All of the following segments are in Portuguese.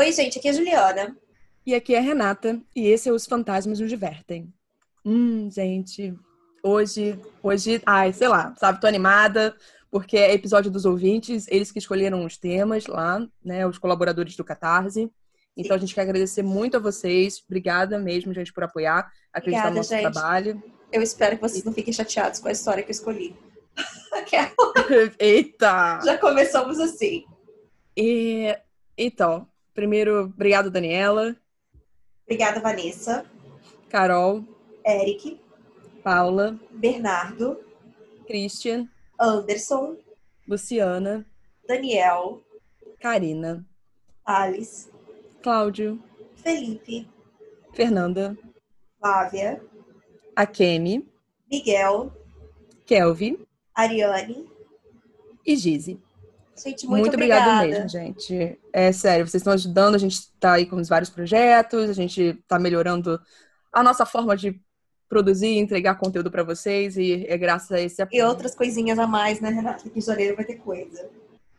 Oi, gente, aqui é a Juliana. E aqui é a Renata, e esse é Os Fantasmas Nos Divertem. Hum, gente, hoje, hoje, ai, sei lá, sabe, tô animada, porque é episódio dos ouvintes, eles que escolheram os temas lá, né, os colaboradores do Catarse. Então a gente quer agradecer muito a vocês, obrigada mesmo, gente, por apoiar, acreditar Obrigada, no nosso gente. trabalho. Eu espero que vocês não fiquem chateados com a história que eu escolhi. Eita! Já começamos assim. E, então, primeiro, obrigado, Daniela, Obrigada, Vanessa, Carol, Eric, Paula, Bernardo, Christian, Anderson, Luciana, Daniel, Karina, Alice, Cláudio, Felipe, Fernanda, Flávia, Akemi, Miguel, Kelvin. Ariane. e Gizi. Gente, muito, Muito, obrigada. mesmo, gente. É sério, vocês estão ajudando, a gente tá aí com vários projetos, a gente tá melhorando a nossa forma de produzir e entregar conteúdo para vocês e é graças a esse E apoio. outras coisinhas a mais, né, Renata? Que em janeiro vai ter coisa.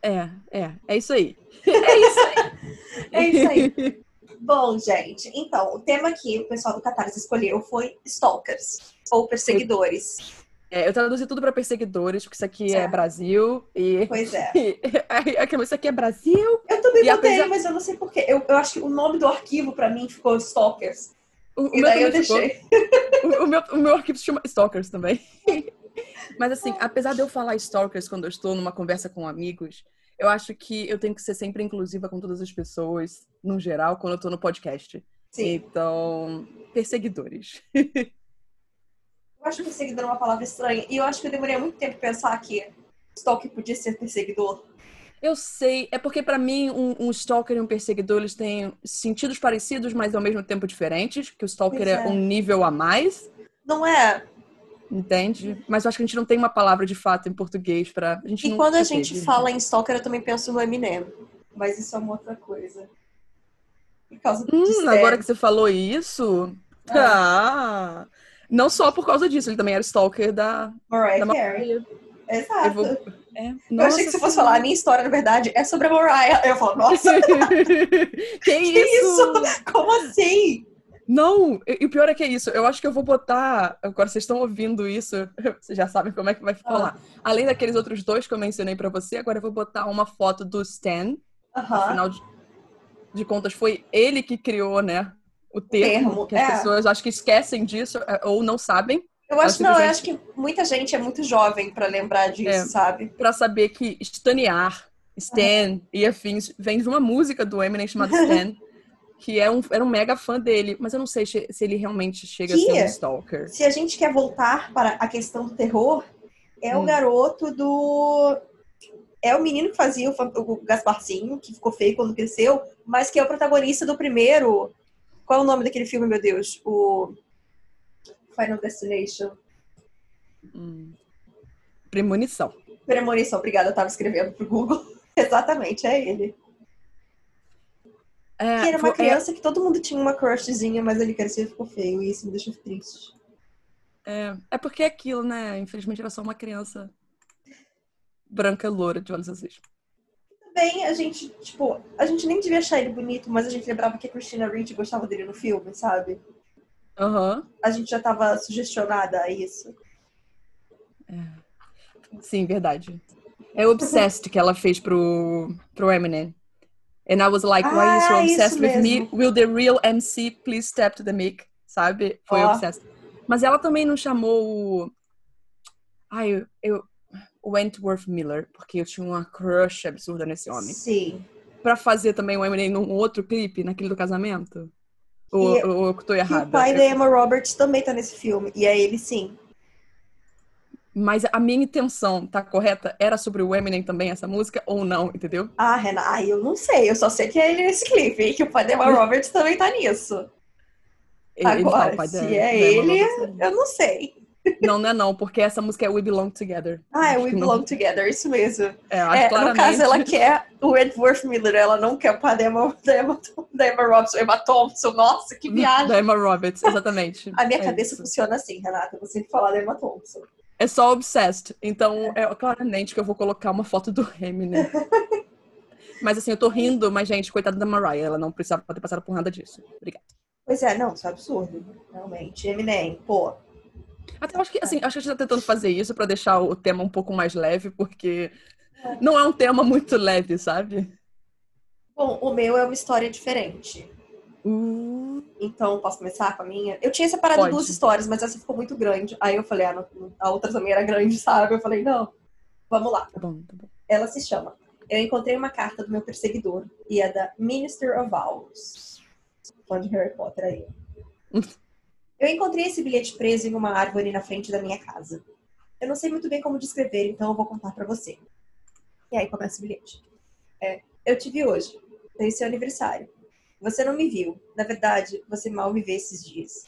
É, é, é isso aí. É isso aí. É isso aí. Bom, gente, então, o tema que o pessoal do Catarse escolheu foi stalkers, ou perseguidores. É, eu traduzi tudo para perseguidores, porque isso aqui é Certo. Brasil e Pois é. Aquilo, isso aqui é Brasil. Eu também botei, apesar- mas eu não sei porquê. Eu, eu acho que o nome do arquivo pra mim ficou Stalkers. O, o E daí eu também ficou. deixei. O, o meu, o meu arquivo se chama Stalkers também. Mas assim, apesar de eu falar Stalkers quando eu estou numa conversa com amigos, eu acho que eu tenho que ser sempre inclusiva com todas as pessoas, no geral, quando eu tô no podcast. Sim. Então, perseguidores. Eu acho perseguidor uma palavra estranha. E eu acho que eu demorei muito tempo pensar que Stalker podia ser perseguidor. Eu sei, é porque pra mim um, um stalker e um perseguidor eles têm sentidos parecidos, mas ao mesmo tempo diferentes, que o stalker é. é. um nível a mais, Não é? entende? Mas eu acho que a gente não tem uma palavra de fato em português pra. A gente E quando a teve. gente fala em Stalker, eu também penso no Eminem. Mas isso é uma outra coisa. Por causa do Hum, agora que você falou isso. É. Ah, não só por causa disso, ele também era stalker da, Mariah da Carey. Exato. Eu, vou... é, Eu achei que você fosse falar, a minha história, na verdade, é sobre a Mariah. Eu falo, nossa, que que isso? isso? Como assim? Não, e o pior é que é isso. Eu acho que eu vou botar. Agora vocês estão ouvindo isso, vocês já sabem como é que vai Ah. falar. Além daqueles outros dois que eu mencionei pra você, agora eu vou botar uma foto do Stan. Aham. Afinal de, de contas, foi ele que criou, né? O termo, termo, que as é. pessoas acho que esquecem disso é, ou não sabem. Eu acho, não, eu acho que muita gente é muito jovem pra lembrar disso, É. sabe? Pra saber que estanear, Stan e afins vem de uma música do Eminem chamada Stan, que é um, era um mega fã dele, mas eu não sei se se ele realmente chega a ser Que? um stalker. Se a gente quer voltar para a questão do terror, é o Hum. garoto do. É o menino que fazia o, o Gasparzinho, que ficou feio quando cresceu, mas que é o protagonista do primeiro. Qual é o nome daquele filme, meu Deus? O. Final Destination. Hum. Premonição. Premonição, obrigada, eu tava escrevendo pro Google. Exatamente, é ele. É, Que era uma é- criança que todo mundo tinha uma crushzinha, mas ele cresceu e ficou feio, e isso me deixou triste. É, é porque é aquilo, né? Infelizmente era só uma criança branca loura de olhos azuis. Também a gente, tipo, a gente nem devia achar ele bonito, mas a gente lembrava que a Christina Ricci gostava dele no filme, sabe? Aham. A gente já tava sugestionada a isso. Sim, verdade. É o Obsessed que ela fez pro, pro Eminem. And I was like, why you so Ah, isso obsessed with me? mesmo. Will the real MC please step to the mic? Sabe? Foi Ó. Obsessed. Mas ela também não chamou o... Ai, eu, eu... Wentworth Miller, porque eu tinha uma crush absurda nesse homem. Sim. Pra fazer também o Eminem num outro clipe, naquele do casamento. Ou, E- ou eu tô E errada? o pai da Emma Roberts também tá nesse filme. E é ele sim. Mas a minha intenção, tá correta? Era sobre o Eminem também, essa música, ou não, entendeu? Ah, Renan, ai, eu não sei. Eu só sei que é ele nesse clipe. E que o pai da Emma Roberts também tá nisso. Ele- ele Agora, pai se é ele, eu não sei. Não, não é não, porque essa música é We Belong Together. Ah, é We que não- Belong Together, isso mesmo. É, É, no claramente. caso, ela quer o Edward Miller, ela não quer o pai da Emma, da Emma, da Emma Robson, Emma Thompson. Nossa, que viagem. Da Emma Roberts, exatamente. A minha É cabeça isso. funciona assim, Renata. Sempre falar da Emma Thompson. É só Obsessed. Então, é claramente que eu vou colocar uma foto do Eminem. Mas assim, eu tô rindo, mas, gente, coitada da Mariah, ela não precisava ter passado por nada disso. Obrigada. Pois é, não, isso é absurdo. Realmente. Eminem, pô. Até acho que, assim, acho que a gente tá tentando fazer isso pra deixar o tema um pouco mais leve, porque não é um tema muito leve, sabe? Bom, o meu é uma história diferente. Uh, Então, posso começar com a minha? Eu tinha separado Pode. duas histórias, mas essa ficou muito grande. Aí eu falei, ah, a outra também era grande, sabe? Eu falei, não, vamos lá. tá bom, tá bom. Ela se chama Eu encontrei uma carta do meu perseguidor e é da Minister of Owls. Fã de Harry Potter aí. Eu encontrei esse bilhete preso em uma árvore na frente da minha casa. Eu não sei muito bem como descrever, então eu vou contar pra você. E aí começa o bilhete. É, eu te vi hoje. Foi seu aniversário. Você não me viu. Na verdade, você mal me vê esses dias.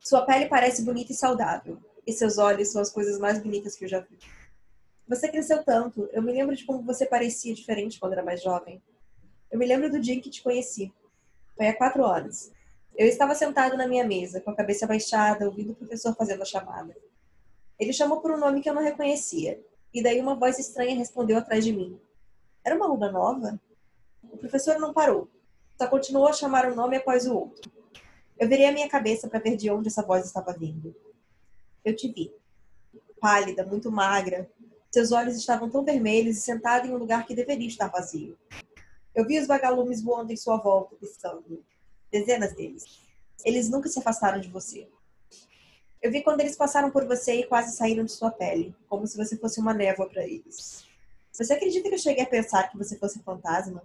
Sua pele parece bonita e saudável. E seus olhos são as coisas mais bonitas que eu já vi. Você cresceu tanto. Eu me lembro de como você parecia diferente quando era mais jovem. Eu me lembro do dia em que te conheci. Foi há quatro anos. Eu estava sentado na minha mesa, com a cabeça baixada, ouvindo o professor fazendo a chamada. Ele chamou por um nome que eu não reconhecia. E daí uma voz estranha respondeu atrás de mim. Era uma aluna nova? O professor não parou. Só continuou a chamar um nome após o outro. Eu virei a minha cabeça para ver de onde essa voz estava vindo. Eu te vi. Pálida, muito magra. Seus olhos estavam tão vermelhos e sentada em um lugar que deveria estar vazio. Eu vi os vagalumes voando em sua volta, piscando. Dezenas deles. Eles nunca se afastaram de você. Eu vi quando eles passaram por você e quase saíram de sua pele, como se você fosse uma névoa para eles. Você acredita que eu cheguei a pensar que você fosse fantasma?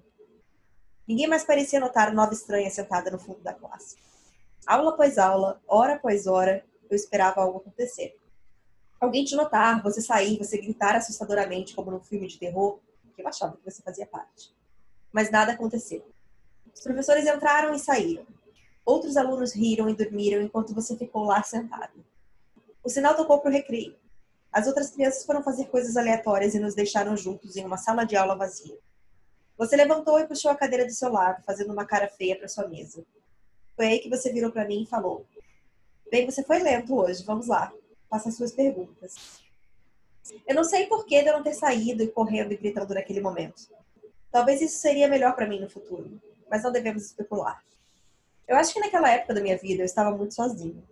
Ninguém mais parecia notar a nova estranha sentada no fundo da classe. Aula após aula, hora após hora, eu esperava algo acontecer. Alguém te notar, você sair, você gritar assustadoramente, como num filme de terror, que eu achava que você fazia parte. Mas nada aconteceu. Os professores entraram e saíram. Outros alunos riram e dormiram enquanto você ficou lá sentado. O sinal tocou para o recreio. As outras crianças foram fazer coisas aleatórias e nos deixaram juntos em uma sala de aula vazia. Você levantou e puxou a cadeira do seu lado, fazendo uma cara feia para sua mesa. Foi aí que você virou para mim e falou: Bem, você foi lento hoje, vamos lá. Faça as suas perguntas. Eu não sei por que de eu não ter saído e correndo e gritando naquele momento. Talvez isso seria melhor para mim no futuro, mas não devemos especular. Eu acho que naquela época da minha vida eu estava muito sozinho.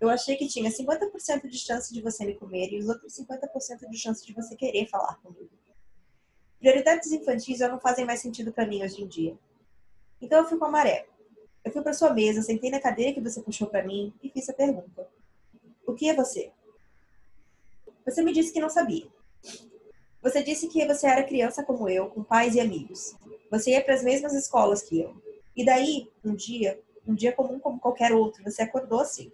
Eu achei que tinha 50% de chance de você me comer e os outros 50% de chance de você querer falar comigo. Prioridades infantis já não fazem mais sentido para mim hoje em dia. Então eu fui com a maré. Eu fui para sua mesa, sentei na cadeira que você puxou para mim e fiz a pergunta: O que é você? Você me disse que não sabia. Você disse que você era criança como eu, com pais e amigos. Você ia para as mesmas escolas que eu. E daí, um dia, um dia comum como qualquer outro, você acordou assim,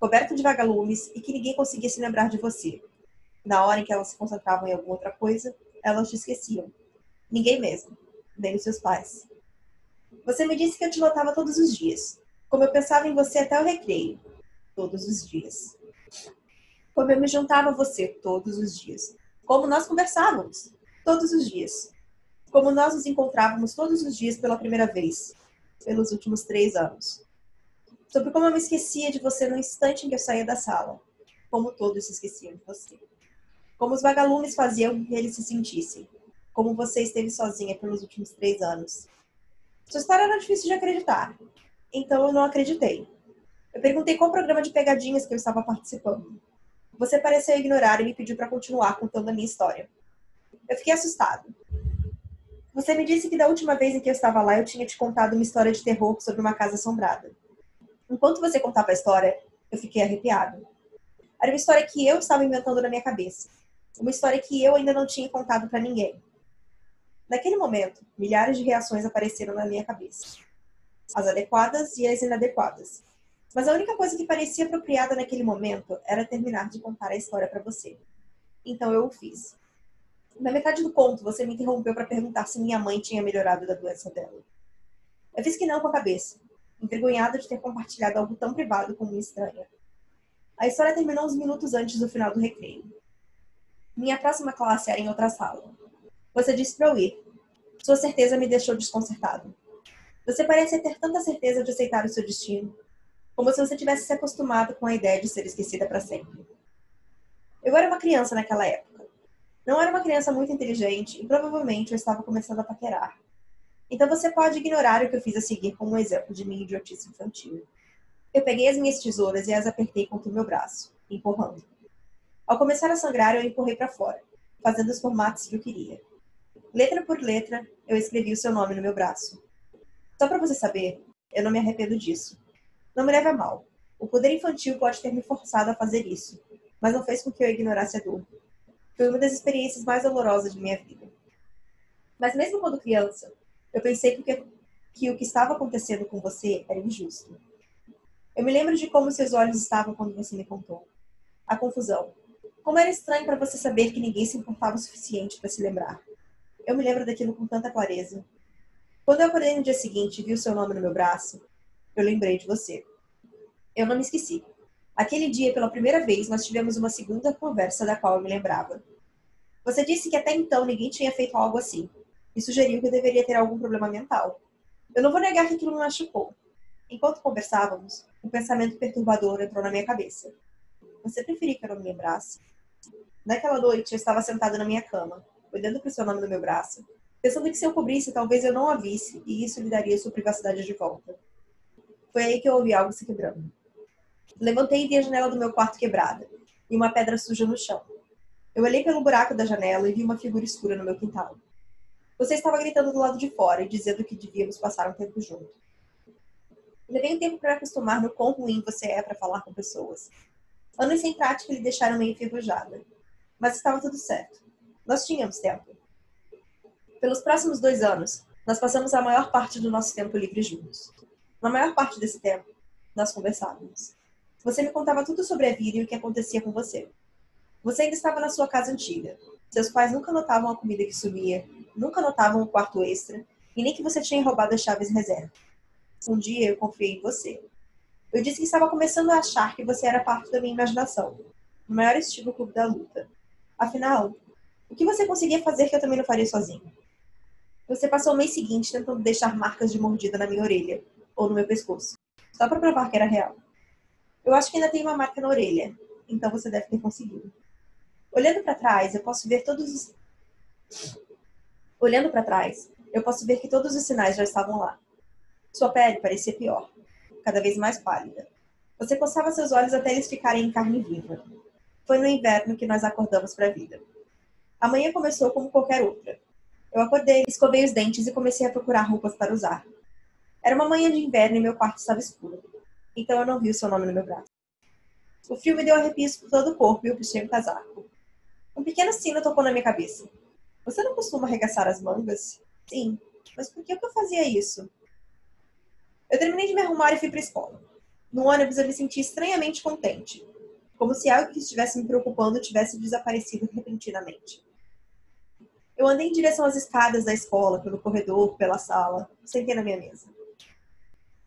coberto de vagalumes e que ninguém conseguia se lembrar de você. Na hora em que elas se concentravam em alguma outra coisa, elas te esqueciam. Ninguém mesmo, nem os seus pais. Você me disse que eu te notava todos os dias, como eu pensava em você até o recreio, todos os dias. Como eu me juntava a você todos os dias, como nós conversávamos todos os dias, como nós nos encontrávamos todos os dias pela primeira vez, pelos últimos três anos. Sobre como eu me esquecia de você no instante em que eu saía da sala, como todos se esqueciam de você. Como os vagalumes faziam que eles se sentissem, como você esteve sozinha pelos últimos três anos. Sua história era difícil de acreditar, então eu não acreditei. Eu perguntei qual programa de pegadinhas que eu estava participando. Você pareceu ignorar e me pediu para continuar contando a minha história. Eu fiquei assustado. Você me disse que da última vez em que eu estava lá eu tinha te contado uma história de terror sobre uma casa assombrada. Enquanto você contava a história, eu fiquei arrepiado. Era uma história que eu estava inventando na minha cabeça. Uma história que eu ainda não tinha contado para ninguém. Naquele momento, milhares de reações apareceram na minha cabeça. As adequadas e as inadequadas. Mas a única coisa que parecia apropriada naquele momento era terminar de contar a história para você. Então eu o fiz. Na metade do conto, você me interrompeu para perguntar se minha mãe tinha melhorado da doença dela. Eu fiz que não com a cabeça, envergonhada de ter compartilhado algo tão privado com uma estranha. A história terminou uns minutos antes do final do recreio. Minha próxima classe era em outra sala. Você disse para eu ir. Sua certeza me deixou desconcertado. Você parece ter tanta certeza de aceitar o seu destino, como se você tivesse se acostumado com a ideia de ser esquecida para sempre. Eu era uma criança naquela época. Não era uma criança muito inteligente e provavelmente eu estava começando a paquerar. Então você pode ignorar o que eu fiz a seguir como um exemplo de minha idiotice infantil. Eu peguei as minhas tesouras e as apertei contra o meu braço, empurrando. Ao começar a sangrar, eu empurrei para fora, fazendo os formatos que eu queria. Letra por letra, eu escrevi o seu nome no meu braço. Só para você saber, eu não me arrependo disso. Não me leve a mal. O poder infantil pode ter me forçado a fazer isso, mas não fez com que eu ignorasse a dor. Foi uma das experiências mais dolorosas de minha vida. Mas mesmo quando criança, eu pensei que, que o que estava acontecendo com você era injusto. Eu me lembro de como seus olhos estavam quando você me contou. A confusão. Como era estranho para você saber que ninguém se importava o suficiente para se lembrar. Eu me lembro daquilo com tanta clareza. Quando eu acordei no dia seguinte e vi o seu nome no meu braço, eu lembrei de você. Eu não me esqueci. Aquele dia, pela primeira vez, nós tivemos uma segunda conversa da qual eu me lembrava. Você disse que até então ninguém tinha feito algo assim e sugeriu que eu deveria ter algum problema mental. Eu não vou negar que aquilo me machucou. Enquanto conversávamos, um pensamento perturbador entrou na minha cabeça. Você preferia que eu não me lembrasse? Naquela noite, eu estava sentada na minha cama, olhando para o seu nome no meu braço, pensando que se eu cobrisse, talvez eu não a visse e isso lhe daria sua privacidade de volta. Foi aí que eu ouvi algo se quebrando. Levantei e vi a janela do meu quarto quebrada e uma pedra suja no chão. Eu olhei pelo buraco da janela e vi uma figura escura no meu quintal. Você estava gritando do lado de fora e dizendo que devíamos passar um tempo junto. Levei um tempo para acostumar no quão ruim você é para falar com pessoas. Anos sem prática lhe deixaram meio enferrujada. Mas estava tudo certo. Nós tínhamos tempo. Pelos próximos dois anos, nós passamos a maior parte do nosso tempo livre juntos. Na maior parte desse tempo, nós conversávamos. Você me contava tudo sobre a vida e o que acontecia com você. Você ainda estava na sua casa antiga. Seus pais nunca notavam a comida que sumia, nunca notavam o quarto extra e nem que você tinha roubado as chaves reserva. Um dia eu confiei em você. Eu disse que estava começando a achar que você era parte da minha imaginação, no maior estilo clube da luta. Afinal, o que você conseguia fazer que eu também não faria sozinho? Você passou o mês seguinte tentando deixar marcas de mordida na minha orelha ou no meu pescoço, só para provar que era real. Eu acho que ainda tem uma marca na orelha, então você deve ter conseguido. Olhando para trás, eu posso ver todos os Olhando para trás, eu posso ver que todos os sinais já estavam lá. Sua pele parecia pior, cada vez mais pálida. Você coçava seus olhos até eles ficarem em carne viva. Foi no inverno que nós acordamos para a vida. A manhã começou como qualquer outra. Eu acordei, escovei os dentes e comecei a procurar roupas para usar. Era uma manhã de inverno e meu quarto estava escuro. Então eu não vi o seu nome no meu braço. O frio me deu arrepios por todo o corpo e eu puxei um casaco. Um pequeno sino tocou na minha cabeça. Você não costuma arregaçar as mangas? Sim. Mas por que eu fazia isso? Eu terminei de me arrumar e fui para a escola. No ônibus eu me senti estranhamente contente, como se algo que estivesse me preocupando tivesse desaparecido repentinamente. Eu andei em direção às escadas da escola, pelo corredor, pela sala, sentei na minha mesa.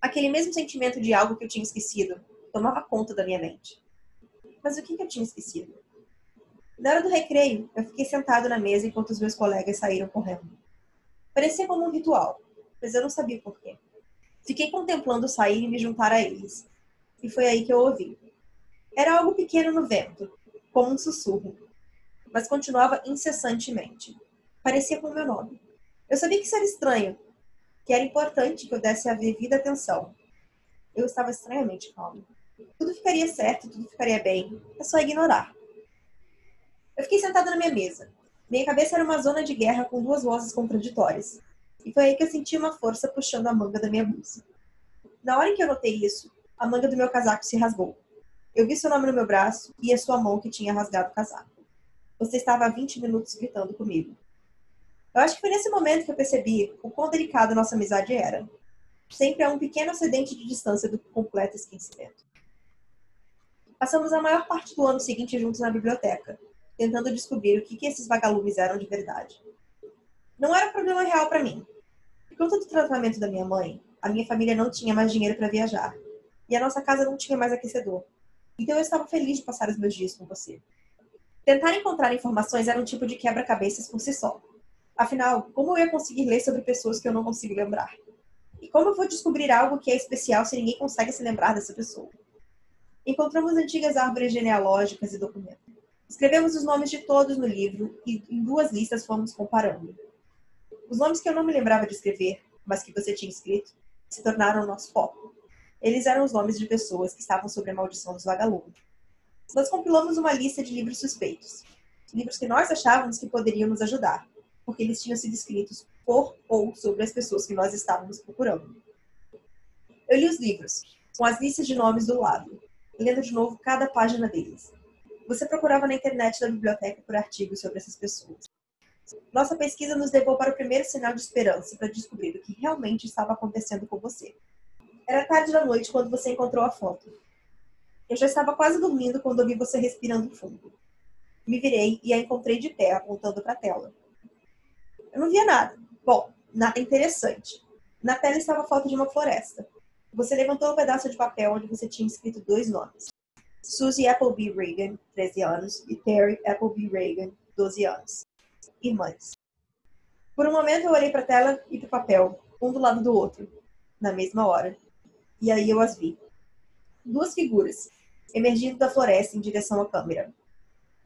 Aquele mesmo sentimento de algo que eu tinha esquecido tomava conta da minha mente. Mas o que eu tinha esquecido? Na hora do recreio, eu fiquei sentado na mesa enquanto os meus colegas saíram correndo. Parecia como um ritual, mas eu não sabia por quê. Fiquei contemplando sair e me juntar a eles. E foi aí que eu ouvi. Era algo pequeno no vento, como um sussurro, mas continuava incessantemente. Parecia com meu nome. Eu sabia que isso era estranho, que era importante que eu desse a devida atenção. Eu estava estranhamente calmo. Tudo ficaria certo, tudo ficaria bem. É só ignorar. Eu fiquei sentada na minha mesa. Minha cabeça era uma zona de guerra com duas vozes contraditórias. E foi aí que eu senti uma força puxando a manga da minha blusa. Na hora em que eu notei isso, a manga do meu casaco se rasgou. Eu vi seu nome no meu braço e a sua mão que tinha rasgado o casaco. Você estava há 20 minutos gritando comigo. Eu acho que foi nesse momento que eu percebi o quão delicado nossa amizade era. Sempre há um pequeno acidente de distância do completo esquecimento. Passamos a maior parte do ano seguinte juntos na biblioteca, tentando descobrir o que, que esses vagalumes eram de verdade. Não era um problema real para mim. Por conta do tratamento da minha mãe, a minha família não tinha mais dinheiro para viajar. E a nossa casa não tinha mais aquecedor. Então eu estava feliz de passar os meus dias com você. Tentar encontrar informações era um tipo de quebra-cabeças por si só. Afinal, como eu ia conseguir ler sobre pessoas que eu não consigo lembrar? E como eu vou descobrir algo que é especial se ninguém consegue se lembrar dessa pessoa? Encontramos antigas árvores genealógicas e documentos. Escrevemos os nomes de todos no livro e em duas listas fomos comparando. Os nomes que eu não me lembrava de escrever mas que você tinha escrito, se tornaram nosso foco. Eles eram os nomes de pessoas que estavam sob a maldição dos vagalumes. Nós compilamos uma lista de livros suspeitos, livros que nós achávamos que poderiam nos ajudar, porque eles tinham sido escritos por ou sobre as pessoas que nós estávamos procurando. Eu li os livros, com as listas de nomes do lado, lendo de novo cada página deles. Você procurava na internet da biblioteca por artigos sobre essas pessoas. Nossa pesquisa nos levou para o primeiro sinal de esperança para descobrir o que realmente estava acontecendo com você. Era tarde da noite quando você encontrou a foto. Eu já estava quase dormindo quando ouvi você respirando fundo. Me virei e a encontrei de pé, apontando para a tela. Eu não via nada. Bom, nada interessante. Na tela estava a foto de uma floresta. Você levantou um pedaço de papel onde você tinha escrito dois nomes. Susie Appleby Reagan, 13 anos, e Terry Appleby Reagan, 12 anos. Irmãs. Por um momento eu olhei para a tela e para o papel, um do lado do outro, na mesma hora. E aí eu as vi. Duas figuras, emergindo da floresta em direção à câmera.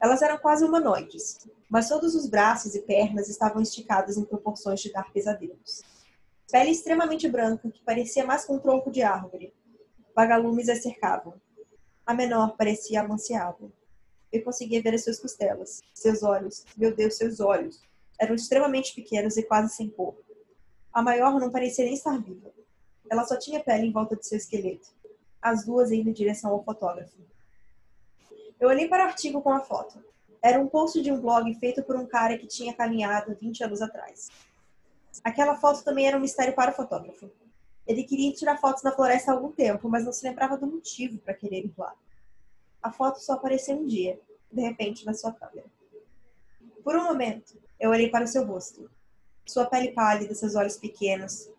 Elas eram quase humanoides, mas todos os braços e pernas estavam esticados em proporções de dar pesadelos. Pele extremamente branca, que parecia mais com um tronco de árvore. Vagalumes a cercavam. A menor parecia amanciável. Eu conseguia ver as suas costelas, seus olhos, meu Deus, seus olhos. Eram extremamente pequenos e quase sem cor. A maior não parecia nem estar viva. Ela só tinha pele em volta de seu esqueleto. As duas indo em direção ao fotógrafo. Eu olhei para o artigo com a foto. Era um post de um blog feito por um cara que tinha caminhado 20 anos atrás. Aquela foto também era um mistério para o fotógrafo. Ele queria tirar fotos na floresta há algum tempo, mas não se lembrava do motivo para querer ir lá. A foto só apareceu um dia, de repente, na sua câmera. Por um momento, eu olhei para o seu rosto. Sua pele pálida, seus olhos pequenos.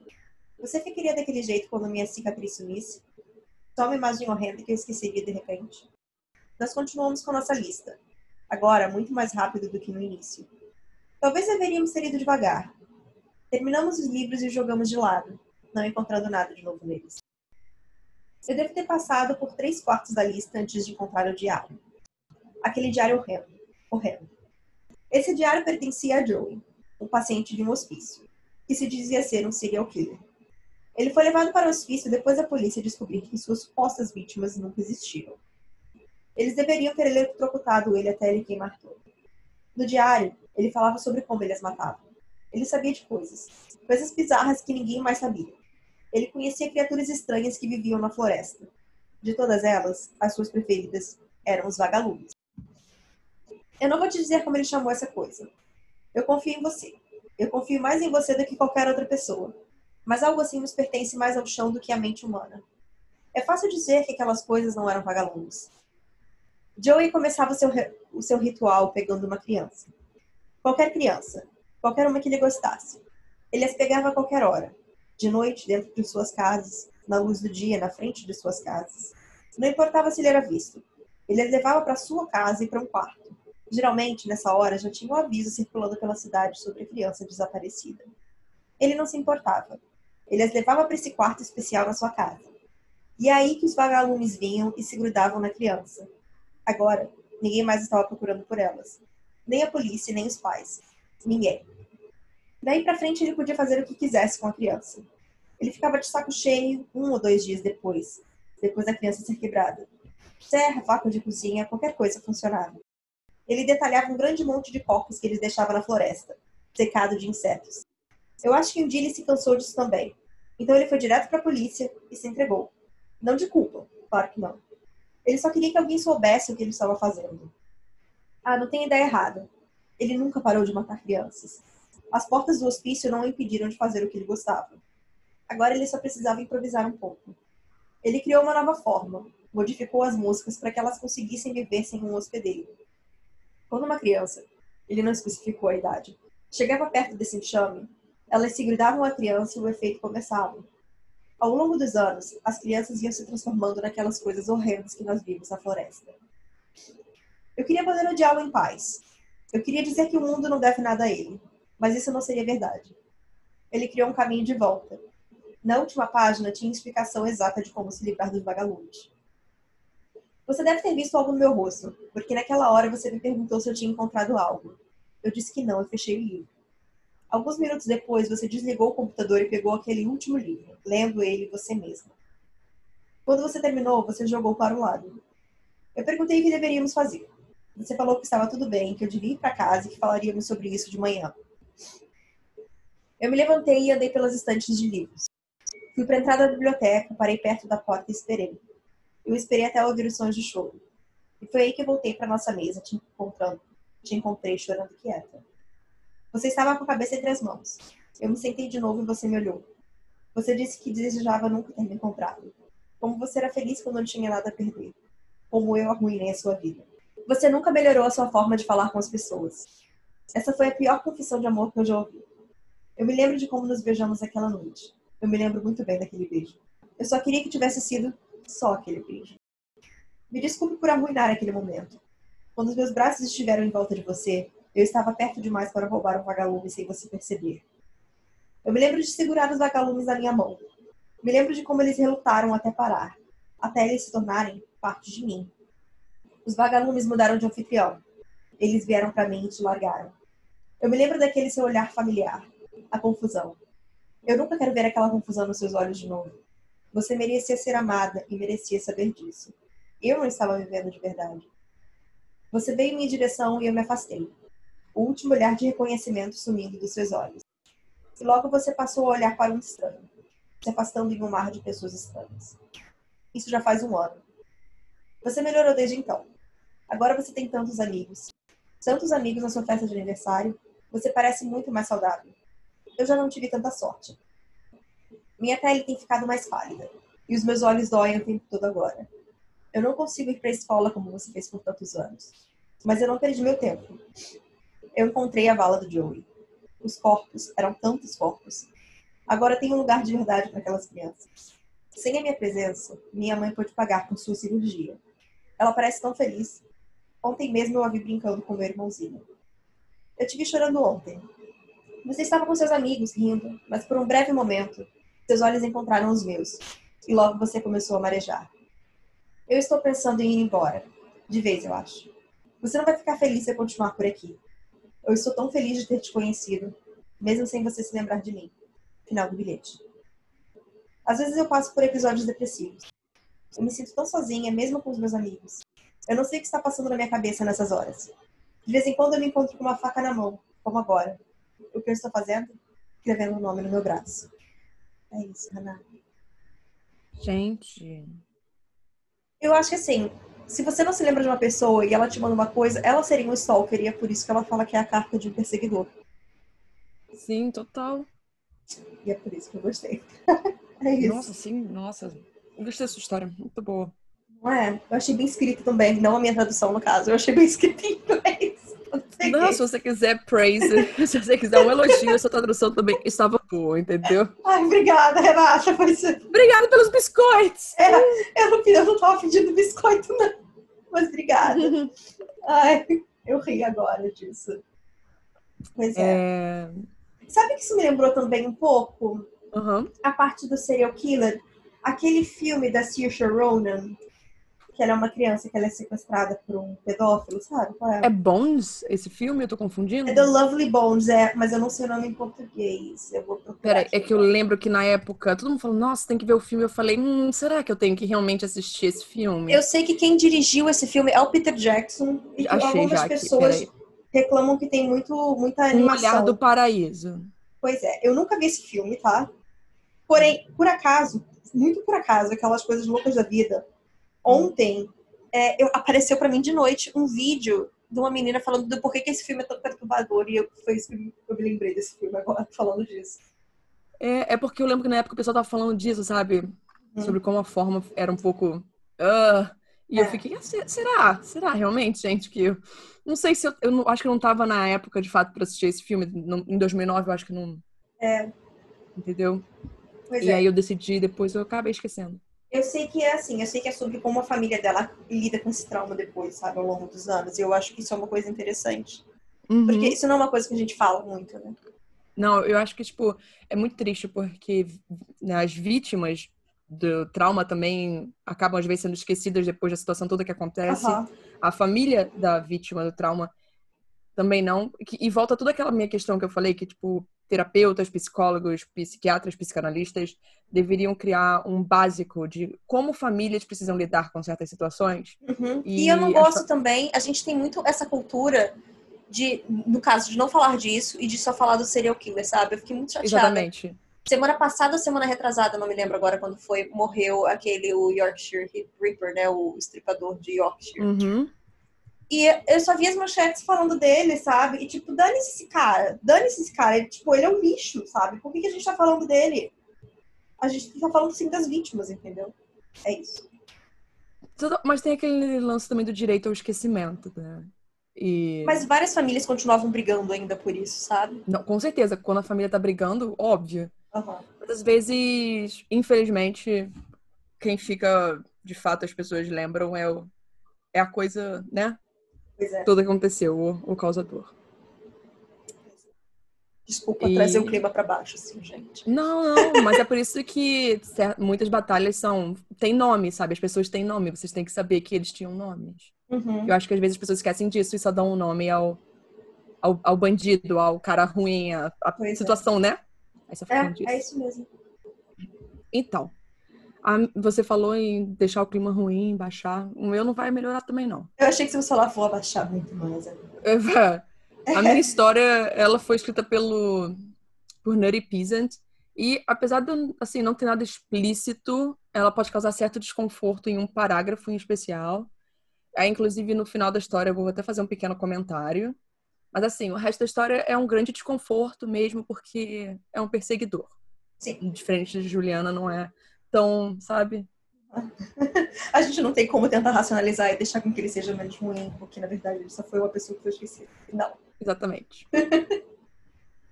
Você ficaria daquele jeito quando minha cicatriz sumisse? Só uma imagem horrenda que eu esqueceria de repente. Nós continuamos com nossa lista. Agora, muito mais rápido do que no início. Talvez deveríamos ter ido devagar. Terminamos os livros e os jogamos de lado, não encontrando nada de novo neles. Eu devo ter passado por três quartos da lista antes de encontrar o diário. Aquele diário horrendo. horrendo. Esse diário pertencia a Joey, um paciente de um hospício, que se dizia ser um serial killer. Ele foi levado para o hospício depois da polícia descobrir que suas supostas vítimas nunca existiram. Eles deveriam ter eletrocutado ele até ele queimar todo. No diário, ele falava sobre como ele as matava. Ele sabia de coisas, coisas bizarras que ninguém mais sabia. Ele conhecia criaturas estranhas que viviam na floresta. De todas elas, as suas preferidas eram os vagalumes. Eu não vou te dizer como ele chamou essa coisa. Eu confio em você. Eu confio mais em você do que qualquer outra pessoa. Mas algo assim nos pertence mais ao chão do que à mente humana. É fácil dizer que aquelas coisas não eram vagalumes. Joey começava o seu, o seu ritual pegando uma criança. Qualquer criança. Qualquer uma que lhe gostasse. Ele as pegava a qualquer hora. De noite, dentro de suas casas. Na luz do dia, na frente de suas casas. Não importava se ele era visto. Ele as levava para sua casa e para um quarto. Geralmente, nessa hora, já tinha um aviso circulando pela cidade sobre a criança desaparecida. Ele não se importava. Ele as levava para esse quarto especial na sua casa. E é aí que os vagalumes vinham e se grudavam na criança, Agora, ninguém mais estava procurando por elas. Nem a polícia, nem os pais. Ninguém. Daí pra frente ele podia fazer o que quisesse com a criança. Ele ficava de saco cheio um ou dois dias depois, depois da criança ser quebrada. Serra, faca de cozinha, qualquer coisa funcionava. Ele detalhava um grande monte de corpos que eles deixavam na floresta, secado de insetos. Eu acho que um dia ele se cansou disso também. Então ele foi direto para a polícia e se entregou. Não de culpa, claro que não. Ele só queria que alguém soubesse o que ele estava fazendo. Ah, não tem ideia errada. Ele nunca parou de matar crianças. As portas do hospício não o impediram de fazer o que ele gostava. Agora ele só precisava improvisar um pouco. Ele criou uma nova forma, modificou as músicas para que elas conseguissem viver sem um hospedeiro. Quando uma criança, ele não especificou a idade, chegava perto desse enxame, elas se grudavam à criança e o efeito começava. Ao longo dos anos, as crianças iam se transformando naquelas coisas horrendas que nós vimos na floresta. Eu queria poder odiá-lo em paz. Eu queria dizer que o mundo não deve nada a ele, mas isso não seria verdade. Ele criou um caminho de volta. Na última página tinha explicação exata de como se livrar dos vagalumes. Você deve ter visto algo no meu rosto, porque naquela hora você me perguntou se eu tinha encontrado algo. Eu disse que não e fechei o livro. Alguns minutos depois, você desligou o computador e pegou aquele último livro, lendo ele você mesma. Quando você terminou, você jogou para um lado. Eu perguntei o que deveríamos fazer. Você falou que estava tudo bem, que eu devia ir para casa e que falaríamos sobre isso de manhã. Eu me levantei e andei pelas estantes de livros. Fui para a entrada da biblioteca, parei perto da porta e esperei. Eu esperei até ouvir os sons de choro. E foi aí que voltei para nossa mesa, te encontrando. Te encontrei chorando quieta. Você estava com a cabeça entre as mãos. Eu me sentei de novo e você me olhou. Você disse que desejava nunca ter me encontrado. Como você era feliz quando não tinha nada a perder. Como eu arruinei a sua vida. Você nunca melhorou a sua forma de falar com as pessoas. Essa foi a pior confissão de amor que eu já ouvi. Eu me lembro de como nos beijamos aquela noite. Eu me lembro muito bem daquele beijo. Eu só queria que tivesse sido só aquele beijo. Me desculpe por arruinar aquele momento. Quando os meus braços estiveram em volta de você, eu estava perto demais para roubar um vagalume sem você perceber. Eu me lembro de segurar os vagalumes na minha mão. Me lembro de como eles relutaram até parar, até eles se tornarem parte de mim. Os vagalumes mudaram de anfitrião. Eles vieram para mim e te largaram. Eu me lembro daquele seu olhar familiar, a confusão. Eu nunca quero ver aquela confusão nos seus olhos de novo. Você merecia ser amada e merecia saber disso. Eu não estava vivendo de verdade. Você veio em minha direção e eu me afastei o último olhar de reconhecimento sumindo dos seus olhos. E logo você passou a olhar para um estranho, se afastando em um mar de pessoas estranhas. Isso já faz um ano. Você melhorou desde então. Agora você tem tantos amigos. Tantos amigos na sua festa de aniversário. Você parece muito mais saudável. Eu já não tive tanta sorte. Minha pele tem ficado mais pálida. E os meus olhos doem o tempo todo agora. Eu não consigo ir para a escola como você fez por tantos anos. Mas eu não perdi meu tempo eu encontrei a vala do Joey. Os corpos, eram tantos corpos. Agora tem um lugar de verdade para aquelas crianças. Sem a minha presença, minha mãe pôde pagar por sua cirurgia. Ela parece tão feliz. Ontem mesmo eu a vi brincando com meu irmãozinho. Eu te vi chorando ontem. Você estava com seus amigos, rindo, mas por um breve momento, seus olhos encontraram os meus. E logo você começou a marejar. Eu estou pensando em ir embora. De vez, eu acho. Você não vai ficar feliz se eu continuar por aqui. Eu estou tão feliz de ter te conhecido, mesmo sem você se lembrar de mim. Final do bilhete. Às vezes eu passo por episódios depressivos. Eu me sinto tão sozinha, mesmo com os meus amigos. Eu não sei o que está passando na minha cabeça nessas horas. De vez em quando eu me encontro com uma faca na mão, como agora. O que eu estou fazendo? Escrevendo o um nome no meu braço. É isso, Renata. Gente. Eu acho que assim, se você não se lembra de uma pessoa e ela te manda uma coisa, ela seria um stalker e é por isso que ela fala que é a carta de um perseguidor. Sim, total. E é por isso que eu gostei. é isso. Nossa, sim, nossa. Eu gostei dessa história, muito boa. Não é? Eu achei bem escrito também, não a minha tradução, no caso. Eu achei bem escrito em inglês. Não, se você quiser praise, se você quiser um elogio, sua tradução também estava boa, entendeu? Ai, obrigada, Renata. Foi... Obrigada pelos biscoitos! É, eu, não, eu não tava pedindo biscoito, não. Mas obrigada. Ai, eu ri agora disso. Pois é. é... Sabe que isso me lembrou também um pouco? Uhum. A parte do serial killer. Aquele filme da Saoirse Ronan, que ela é uma criança que ela é sequestrada por um pedófilo, sabe? É? é Bones esse filme? Eu tô confundindo? É The Lovely Bones, é, mas eu não sei o nome em português. Eu vou Peraí, é que eu lembro que na época todo mundo falou, nossa, tem que ver o filme. Eu falei, hum, será que eu tenho que realmente assistir esse filme? Eu sei que quem dirigiu esse filme é o Peter Jackson. E que Achei algumas já pessoas aqui, reclamam que tem muito, muita animação. Um Olhar do Paraíso. Pois é, eu nunca vi esse filme, tá? Porém, por acaso, muito por acaso, aquelas coisas loucas da vida Ontem é, eu, apareceu para mim de noite um vídeo de uma menina falando do porquê que esse filme é tão perturbador. E eu, foi isso que eu me lembrei desse filme agora, falando disso. É, é porque eu lembro que na época o pessoal tava falando disso, sabe? Hum. Sobre como a forma era um pouco. Uh, e é. eu fiquei, ah, será? Será realmente, gente? Que eu não sei se eu, eu não, acho que eu não tava na época de fato para assistir esse filme. Em 2009, eu acho que não. É. Entendeu? Pois e é. aí eu decidi, depois eu acabei esquecendo. Eu sei que é assim, eu sei que é sobre como a família dela lida com esse trauma depois, sabe, ao longo dos anos. E eu acho que isso é uma coisa interessante. Uhum. Porque isso não é uma coisa que a gente fala muito, né? Não, eu acho que, tipo, é muito triste porque né, as vítimas do trauma também acabam, às vezes, sendo esquecidas depois da situação toda que acontece. Uhum. A família da vítima do trauma também não. E volta toda aquela minha questão que eu falei, que, tipo, terapeutas, psicólogos, psiquiatras, psicanalistas deveriam criar um básico de como famílias precisam lidar com certas situações. Uhum. E, e, eu não gosto a... também, a gente tem muito essa cultura de, no caso, de não falar disso e de só falar do serial killer, sabe? Eu fiquei muito chateada. Exatamente. Semana passada ou semana retrasada, não me lembro agora quando foi, morreu aquele o Yorkshire Ripper, né? O estripador de Yorkshire. Uhum. E eu só vi as manchetes falando dele, sabe? E tipo, dane-se esse cara, dane-se esse cara. Ele, tipo, ele é um lixo, sabe? Por que, que a gente tá falando dele? A gente tá falando sim das vítimas, entendeu? É isso. Mas tem aquele lance também do direito ao esquecimento, né? E... Mas várias famílias continuavam brigando ainda por isso, sabe? Não, com certeza. Quando a família tá brigando, óbvio. Uhum. Mas às vezes, infelizmente, quem fica, de fato, as pessoas lembram é, o, é a coisa, né? É. Tudo aconteceu, o, o causador. Desculpa e... trazer o clima para baixo, assim, gente. Não, não, mas é por isso que muitas batalhas são. tem nome, sabe? As pessoas têm nome, vocês têm que saber que eles tinham nomes. Uhum. Eu acho que às vezes as pessoas esquecem disso e só dão um nome ao, ao, ao bandido, ao cara ruim, a é. situação, é. né? é, é isso mesmo. Então, a, você falou em deixar o clima ruim, baixar. O meu não vai melhorar também, não. Eu achei que você falar vou abaixar muito mais. A minha história, ela foi escrita pelo por Nutty Peasant. E apesar de assim, não ter nada explícito, ela pode causar certo desconforto em um parágrafo em especial. Aí, inclusive, no final da história, eu vou até fazer um pequeno comentário. Mas, assim, o resto da história é um grande desconforto mesmo, porque é um perseguidor. Sim. Diferente de Juliana, não é tão, sabe? A gente não tem como tentar racionalizar e deixar com que ele seja menos ruim, porque, na verdade, ele só foi uma pessoa que foi esquecida. Não. Exatamente.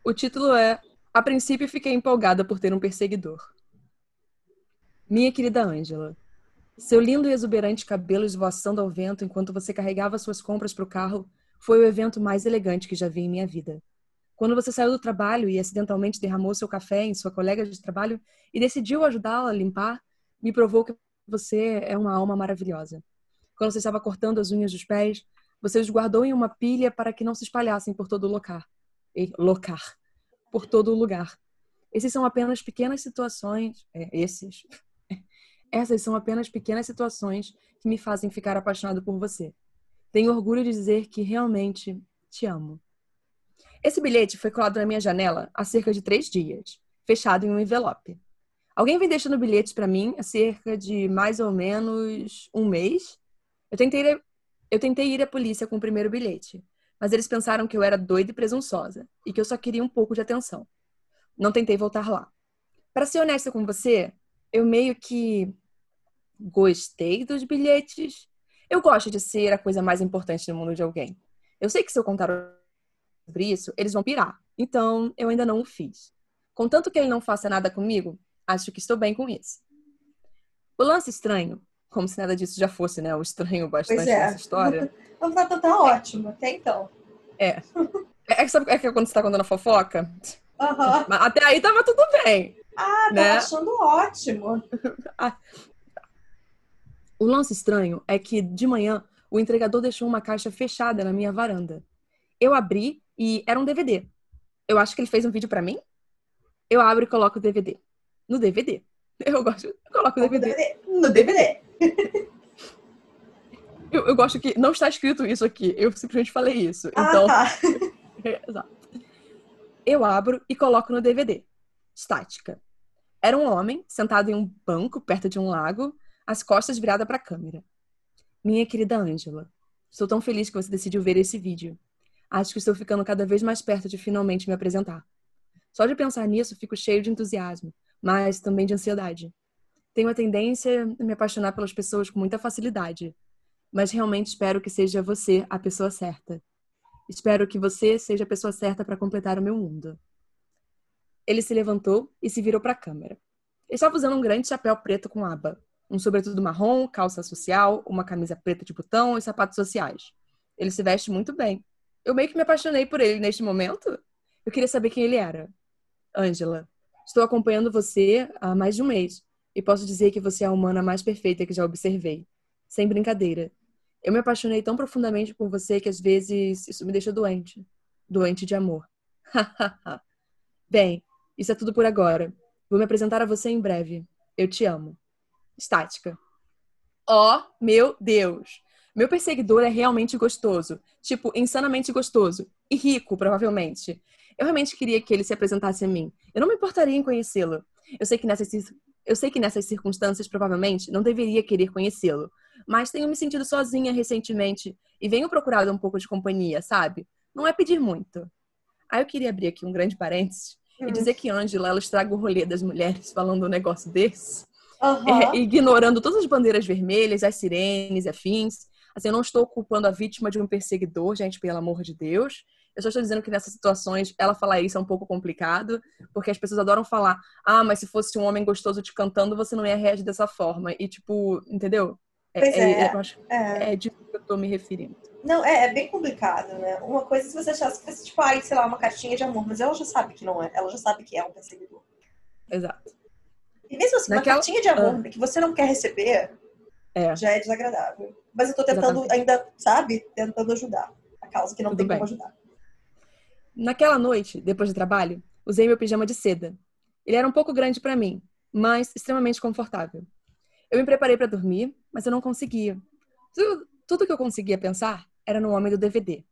o título é A princípio fiquei empolgada por ter um perseguidor. Minha querida Ângela, seu lindo e exuberante cabelo esvoaçando ao vento enquanto você carregava suas compras para o carro foi o evento mais elegante que já vi em minha vida. Quando você saiu do trabalho e acidentalmente derramou seu café em sua colega de trabalho e decidiu ajudá-la a limpar, me provou que você é uma alma maravilhosa. Quando você estava cortando as unhas dos pés, você os guardou em uma pilha para que não se espalhassem por todo o locar. E, locar. Por todo o lugar. Esses são apenas pequenas situações. É, esses. Essas são apenas pequenas situações que me fazem ficar apaixonado por você. Tenho orgulho de dizer que realmente te amo. Esse bilhete foi colado na minha janela há cerca de três dias, fechado em um envelope. Alguém vem deixando bilhetes para mim há cerca de mais ou menos um mês. Eu tentei, eu tentei ir à polícia com o primeiro bilhete, mas eles pensaram que eu era doida e presunçosa e que eu só queria um pouco de atenção. Não tentei voltar lá. Para ser honesta com você, eu meio que gostei dos bilhetes, eu gosto de ser a coisa mais importante no mundo de alguém. Eu sei que se eu contar sobre isso, eles vão pirar. Então, eu ainda não o fiz. Contanto que ele não faça nada comigo, acho que estou bem com isso. O lance estranho, como se nada disso já fosse, né? O estranho bastante pois é. história. Não tá, tá, tá ótimo, até então. É. É que, sabe, é que quando você tá contando a fofoca? Uhum. Até aí tava tudo bem. Ah, né? tava achando ótimo. Ah, o lance estranho é que, de manhã, o entregador deixou uma caixa fechada na minha varanda. Eu abri e era um DVD. Eu acho que ele fez um vídeo para mim. Eu abro e coloco o DVD. No DVD. Eu gosto. Eu coloco o DVD. No DVD. eu, eu, gosto que não está escrito isso aqui. Eu simplesmente falei isso. Ah, então. Tá. Exato. Eu abro e coloco no DVD. Estática. Era um homem sentado em um banco perto de um lago as costas viradas para a câmera. Minha querida Ângela, estou tão feliz que você decidiu ver esse vídeo. Acho que estou ficando cada vez mais perto de finalmente me apresentar. Só de pensar nisso, fico cheio de entusiasmo, mas também de ansiedade. Tenho a tendência a me apaixonar pelas pessoas com muita facilidade, mas realmente espero que seja você a pessoa certa. Espero que você seja a pessoa certa para completar o meu mundo. Ele se levantou e se virou para a câmera. Ele estava usando um grande chapéu preto com aba, um sobretudo marrom, calça social, uma camisa preta de botão e sapatos sociais. Ele se veste muito bem. Eu meio que me apaixonei por ele neste momento. Eu queria saber quem ele era. Angela, estou acompanhando você há mais de um mês e posso dizer que você é a humana mais perfeita que já observei. Sem brincadeira. Eu me apaixonei tão profundamente por você que às vezes isso me deixa doente. Doente de amor. Bem, isso é tudo por agora. Vou me apresentar a você em breve. Eu te amo. Estática. Oh, meu Deus! Meu perseguidor é realmente gostoso. Tipo, insanamente gostoso. E rico, provavelmente. Eu realmente queria que ele se apresentasse a mim. Eu não me importaria em conhecê-lo. Eu sei que nessas eu sei que nessas circunstâncias provavelmente não deveria querer conhecê-lo, mas tenho me sentido sozinha recentemente e venho procurado um pouco de companhia, sabe? Não é pedir muito. Aí eu queria abrir aqui um grande parênteses hum. e dizer que Angela ela estraga o rolê das mulheres falando um negócio desse, uhum. é, ignorando todas as bandeiras vermelhas, as sirenes afins. Assim, eu não estou culpando a vítima de um perseguidor, gente, pelo amor de Deus. Eu só estou dizendo que nessas situações ela falar isso é um pouco complicado, porque as pessoas adoram falar: ah, mas se fosse um homem gostoso te cantando, você não ia reagir dessa forma. E, tipo, entendeu? É, é, é, eu acho, é. é disso que eu tô me referindo. Não, é, é bem complicado, né? Uma coisa se você achasse que fosse, tipo, ai, sei lá, uma cartinha de amor, mas ela já sabe que não é. Ela já sabe que é um perseguidor. Exato. E mesmo assim, Naquela... uma cartinha de amor ah. que você não quer receber, é. já é desagradável. Mas eu tô tentando Exatamente. ainda, sabe? Tentando ajudar a causa que não Tudo tem bem. como ajudar. Naquela noite, depois do trabalho, usei meu pijama de seda. Ele era um pouco grande para mim, mas extremamente confortável. Eu me preparei para dormir, mas eu não conseguia. Tudo, tudo que eu conseguia pensar era no homem do DVD.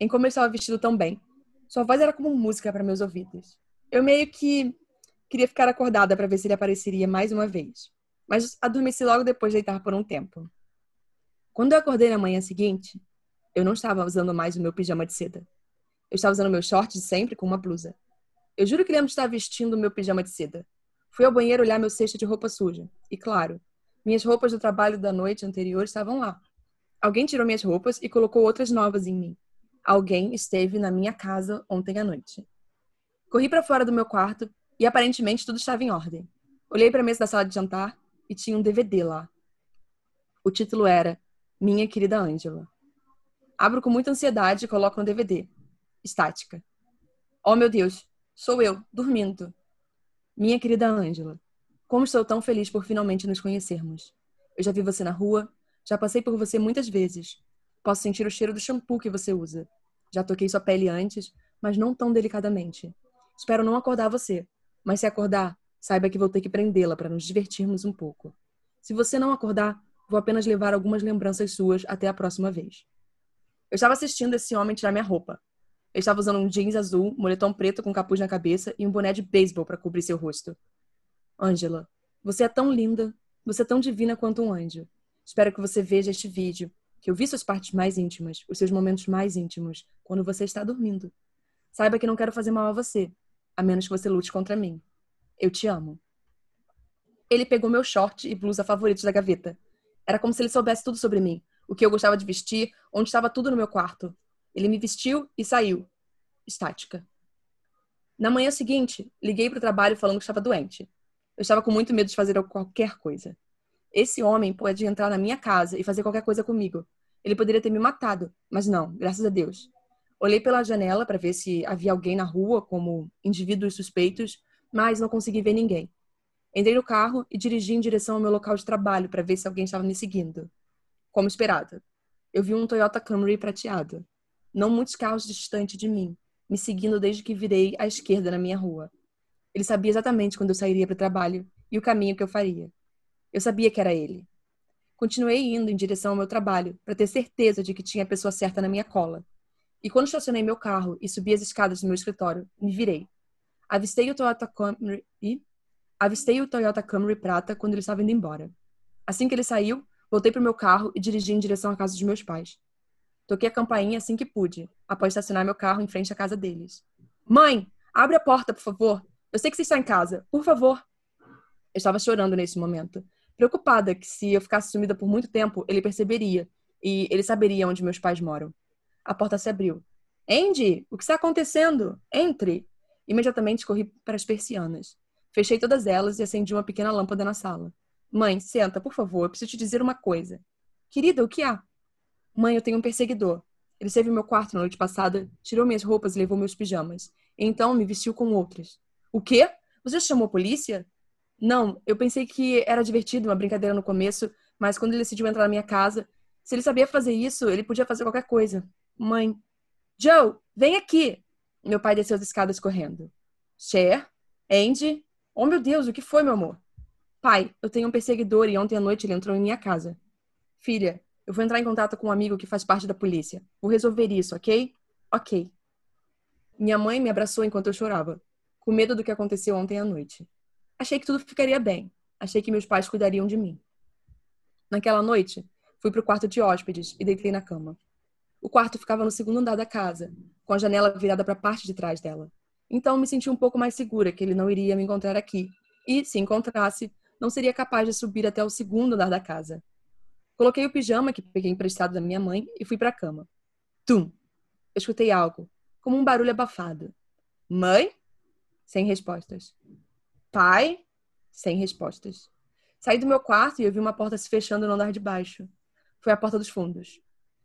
Em como ele estava vestido tão bem. Sua voz era como música para meus ouvidos. Eu meio que queria ficar acordada para ver se ele apareceria mais uma vez. Mas adormeci logo depois de deitar por um tempo. Quando eu acordei na manhã seguinte, eu não estava usando mais o meu pijama de seda. Eu estava usando meu short de sempre com uma blusa. Eu juro que lembro de estar vestindo meu pijama de seda. Fui ao banheiro olhar meu cesto de roupa suja. E claro, minhas roupas do trabalho da noite anterior estavam lá. Alguém tirou minhas roupas e colocou outras novas em mim. Alguém esteve na minha casa ontem à noite. Corri para fora do meu quarto e aparentemente tudo estava em ordem. Olhei para a mesa da sala de jantar e tinha um DVD lá. O título era Minha Querida Ângela. Abro com muita ansiedade e coloco no DVD estática. Oh, meu Deus, sou eu, dormindo. Minha querida Ângela, como estou tão feliz por finalmente nos conhecermos. Eu já vi você na rua, já passei por você muitas vezes. Posso sentir o cheiro do shampoo que você usa. Já toquei sua pele antes, mas não tão delicadamente. Espero não acordar você, mas se acordar, saiba que vou ter que prendê-la para nos divertirmos um pouco. Se você não acordar, vou apenas levar algumas lembranças suas até a próxima vez. Eu estava assistindo esse homem tirar minha roupa, ele estava usando um jeans azul, moletom preto com capuz na cabeça e um boné de beisebol para cobrir seu rosto. Angela, você é tão linda, você é tão divina quanto um anjo. Espero que você veja este vídeo, que eu vi suas partes mais íntimas, os seus momentos mais íntimos, quando você está dormindo. Saiba que não quero fazer mal a você, a menos que você lute contra mim. Eu te amo. Ele pegou meu short e blusa favoritos da gaveta. Era como se ele soubesse tudo sobre mim, o que eu gostava de vestir, onde estava tudo no meu quarto. Ele me vestiu e saiu. Estática. Na manhã seguinte, liguei para o trabalho falando que estava doente. Eu estava com muito medo de fazer qualquer coisa. Esse homem pode entrar na minha casa e fazer qualquer coisa comigo. Ele poderia ter me matado, mas não, graças a Deus. Olhei pela janela para ver se havia alguém na rua, como indivíduos suspeitos, mas não consegui ver ninguém. Entrei no carro e dirigi em direção ao meu local de trabalho para ver se alguém estava me seguindo. Como esperado, eu vi um Toyota Camry prateado não muitos carros distante de mim, me seguindo desde que virei à esquerda na minha rua. Ele sabia exatamente quando eu sairia para o trabalho e o caminho que eu faria. Eu sabia que era ele. Continuei indo em direção ao meu trabalho para ter certeza de que tinha a pessoa certa na minha cola. E quando estacionei meu carro e subi as escadas do meu escritório, me virei. Avistei o Toyota Camry e avistei o Toyota Camry prata quando ele estava indo embora. Assim que ele saiu, voltei para o meu carro e dirigi em direção à casa dos meus pais. Toquei a campainha assim que pude, após estacionar meu carro em frente à casa deles. Mãe, abre a porta, por favor. Eu sei que você está em casa. Por favor. Eu estava chorando nesse momento, preocupada que se eu ficasse sumida por muito tempo, ele perceberia e ele saberia onde meus pais moram. A porta se abriu. Andy, o que está acontecendo? Entre! Imediatamente corri para as persianas. Fechei todas elas e acendi uma pequena lâmpada na sala. Mãe, senta, por favor, eu preciso te dizer uma coisa. Querida, o que há? Mãe, eu tenho um perseguidor. Ele esteve no meu quarto na noite passada, tirou minhas roupas e levou meus pijamas. E então me vestiu com outras. O quê? Você chamou a polícia? Não, eu pensei que era divertido, uma brincadeira no começo, mas quando ele decidiu entrar na minha casa, se ele sabia fazer isso, ele podia fazer qualquer coisa. Mãe, Joe, vem aqui! Meu pai desceu as escadas correndo. Cher? Andy? Oh, meu Deus, o que foi, meu amor? Pai, eu tenho um perseguidor e ontem à noite ele entrou em minha casa. Filha, eu vou entrar em contato com um amigo que faz parte da polícia. Vou resolver isso, ok? Ok. Minha mãe me abraçou enquanto eu chorava, com medo do que aconteceu ontem à noite. Achei que tudo ficaria bem. Achei que meus pais cuidariam de mim. Naquela noite, fui para o quarto de hóspedes e deitei na cama. O quarto ficava no segundo andar da casa, com a janela virada para a parte de trás dela. Então me senti um pouco mais segura que ele não iria me encontrar aqui. E, se encontrasse, não seria capaz de subir até o segundo andar da casa. Coloquei o pijama que peguei emprestado da minha mãe e fui para a cama. Tum! Escutei algo, como um barulho abafado. Mãe? Sem respostas. Pai? Sem respostas. Saí do meu quarto e eu vi uma porta se fechando no andar de baixo. Foi a porta dos fundos.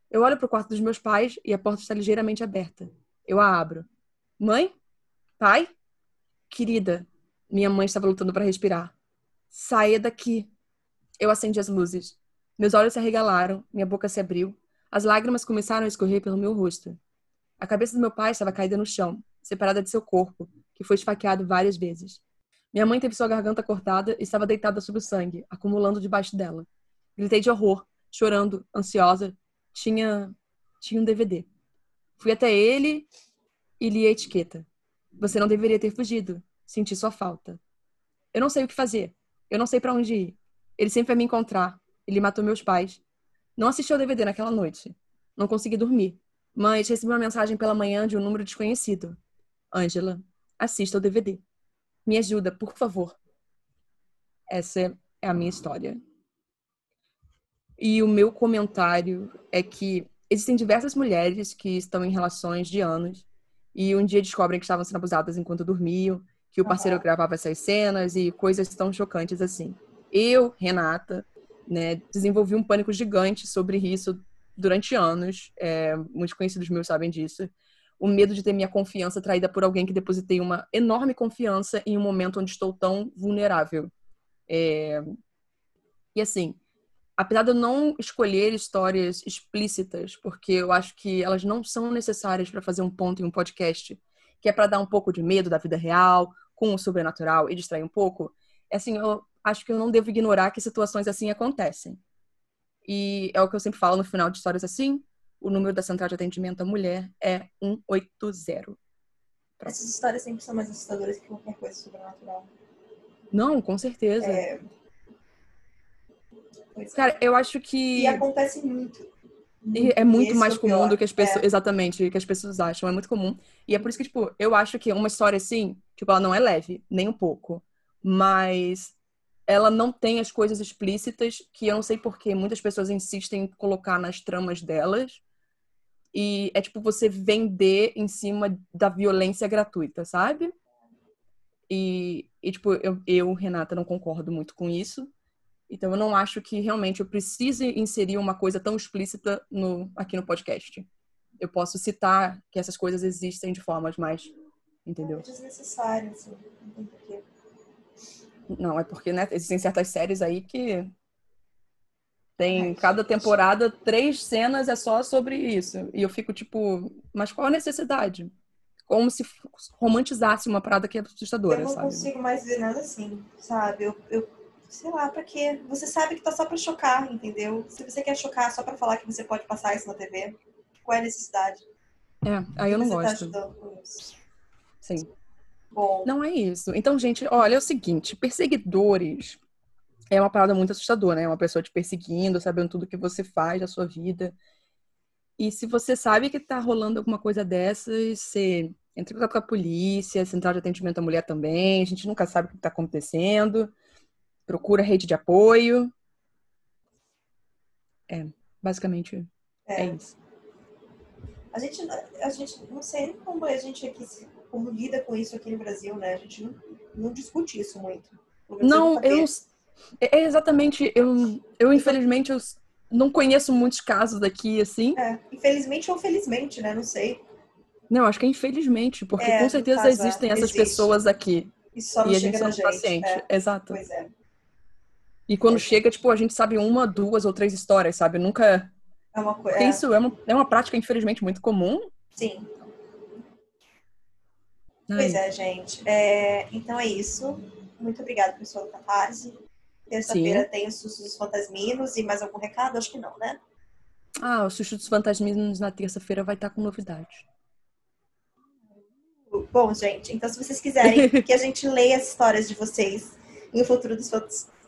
Eu olho para o quarto dos meus pais e a porta está ligeiramente aberta. Eu a abro. Mãe? Pai? Querida, minha mãe estava lutando para respirar. Saia daqui. Eu acendi as luzes. Meus olhos se arregalaram, minha boca se abriu. As lágrimas começaram a escorrer pelo meu rosto. A cabeça do meu pai estava caída no chão, separada de seu corpo, que foi esfaqueado várias vezes. Minha mãe teve sua garganta cortada e estava deitada sob o sangue, acumulando debaixo dela. Gritei de horror, chorando, ansiosa, tinha tinha um DVD. Fui até ele e li a etiqueta. Você não deveria ter fugido. Senti sua falta. Eu não sei o que fazer. Eu não sei para onde ir. Ele sempre vai me encontrar. Ele matou meus pais. Não assisti ao DVD naquela noite. Não consegui dormir. Mas recebi uma mensagem pela manhã de um número desconhecido. Angela, assista ao DVD. Me ajuda, por favor. Essa é a minha história. E o meu comentário é que existem diversas mulheres que estão em relações de anos e um dia descobrem que estavam sendo abusadas enquanto dormiam, que o parceiro uhum. gravava essas cenas e coisas tão chocantes assim. Eu, Renata, né, desenvolvi um pânico gigante sobre isso durante anos. É, muitos conhecidos meus sabem disso. O medo de ter minha confiança traída por alguém que depositei uma enorme confiança em um momento onde estou tão vulnerável. É... E assim, apesar de eu não escolher histórias explícitas, porque eu acho que elas não são necessárias para fazer um ponto em um podcast, que é para dar um pouco de medo da vida real, com o sobrenatural e distrair um pouco, é assim, eu acho que eu não devo ignorar que situações assim acontecem. E é o que eu sempre falo no final de histórias assim, o número da central de atendimento à mulher é 180. Essas histórias sempre são mais assustadoras que qualquer coisa sobrenatural. Não, com certeza. É... Cara, eu acho que. E acontece muito. E é muito mais é comum do que as pessoas. É. Exatamente, que as pessoas acham. É muito comum. E é por isso que, tipo, eu acho que uma história assim, tipo, ela não é leve, nem um pouco. Mas ela não tem as coisas explícitas que eu não sei porquê. Muitas pessoas insistem em colocar nas tramas delas. E é tipo você vender em cima da violência gratuita, sabe? E, e tipo, eu, eu, Renata, não concordo muito com isso. Então, eu não acho que realmente eu precise inserir uma coisa tão explícita no, aqui no podcast. Eu posso citar que essas coisas existem de formas mais. Entendeu? É desnecessário, assim. Não tem porquê. Não, é porque né, existem certas séries aí que tem cada temporada três cenas é só sobre isso. E eu fico tipo, mas qual a necessidade? Como se romantizasse uma parada que é assustadora, Eu não sabe? consigo mais ver nada assim, sabe? Eu, eu sei lá, pra quê? Você sabe que tá só pra chocar, entendeu? Se você quer chocar só pra falar que você pode passar isso na TV, qual é a necessidade? É, aí eu não você gosto. Tá ajudando com isso? Sim. Bom. Não é isso. Então, gente, olha, é o seguinte, perseguidores é uma parada muito assustadora, né? Uma pessoa te perseguindo, sabendo tudo que você faz da sua vida. E se você sabe que tá rolando alguma coisa dessas, você entra em contato com a polícia, central de atendimento à mulher também, a gente nunca sabe o que tá acontecendo procura rede de apoio. É, basicamente é, é isso. A gente, a gente não sei nem como a gente aqui como lida com isso aqui no Brasil, né? A gente não, não discute isso muito. Não, eu é, é exatamente, eu, eu infelizmente eu não conheço muitos casos daqui assim. É, infelizmente ou felizmente, né? Não sei. Não, acho que é infelizmente, porque é, com certeza caso, existem essas existe. pessoas aqui. E, só não e a gente só gente. paciente. É. Exato. Pois é. E quando chega, tipo, a gente sabe uma, duas ou três histórias, sabe? Nunca. É uma coisa. É. Isso é uma, é uma prática, infelizmente, muito comum. Sim. Pois é, gente. É, então é isso. Muito obrigada, pessoal do Catarse. Terça-feira tem o Susto dos Fantasminos e mais algum recado? Acho que não, né? Ah, o Susto dos Fantasminos na terça-feira vai estar com novidade. Bom, gente, então se vocês quiserem que a gente leia as histórias de vocês em um futuro dos,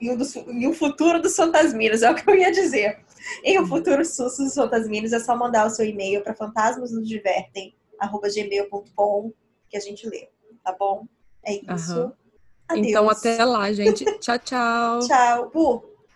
um, em um futuro dos fantasminos, é o que eu ia dizer. Em um futuro susto dos fantasminos, é só mandar o seu e-mail para fantasmasnosdivertem@gmail.com que a gente lê, tá bom? É isso. Uhum. Então até lá, gente. tchau, tchau. Tchau. Bu,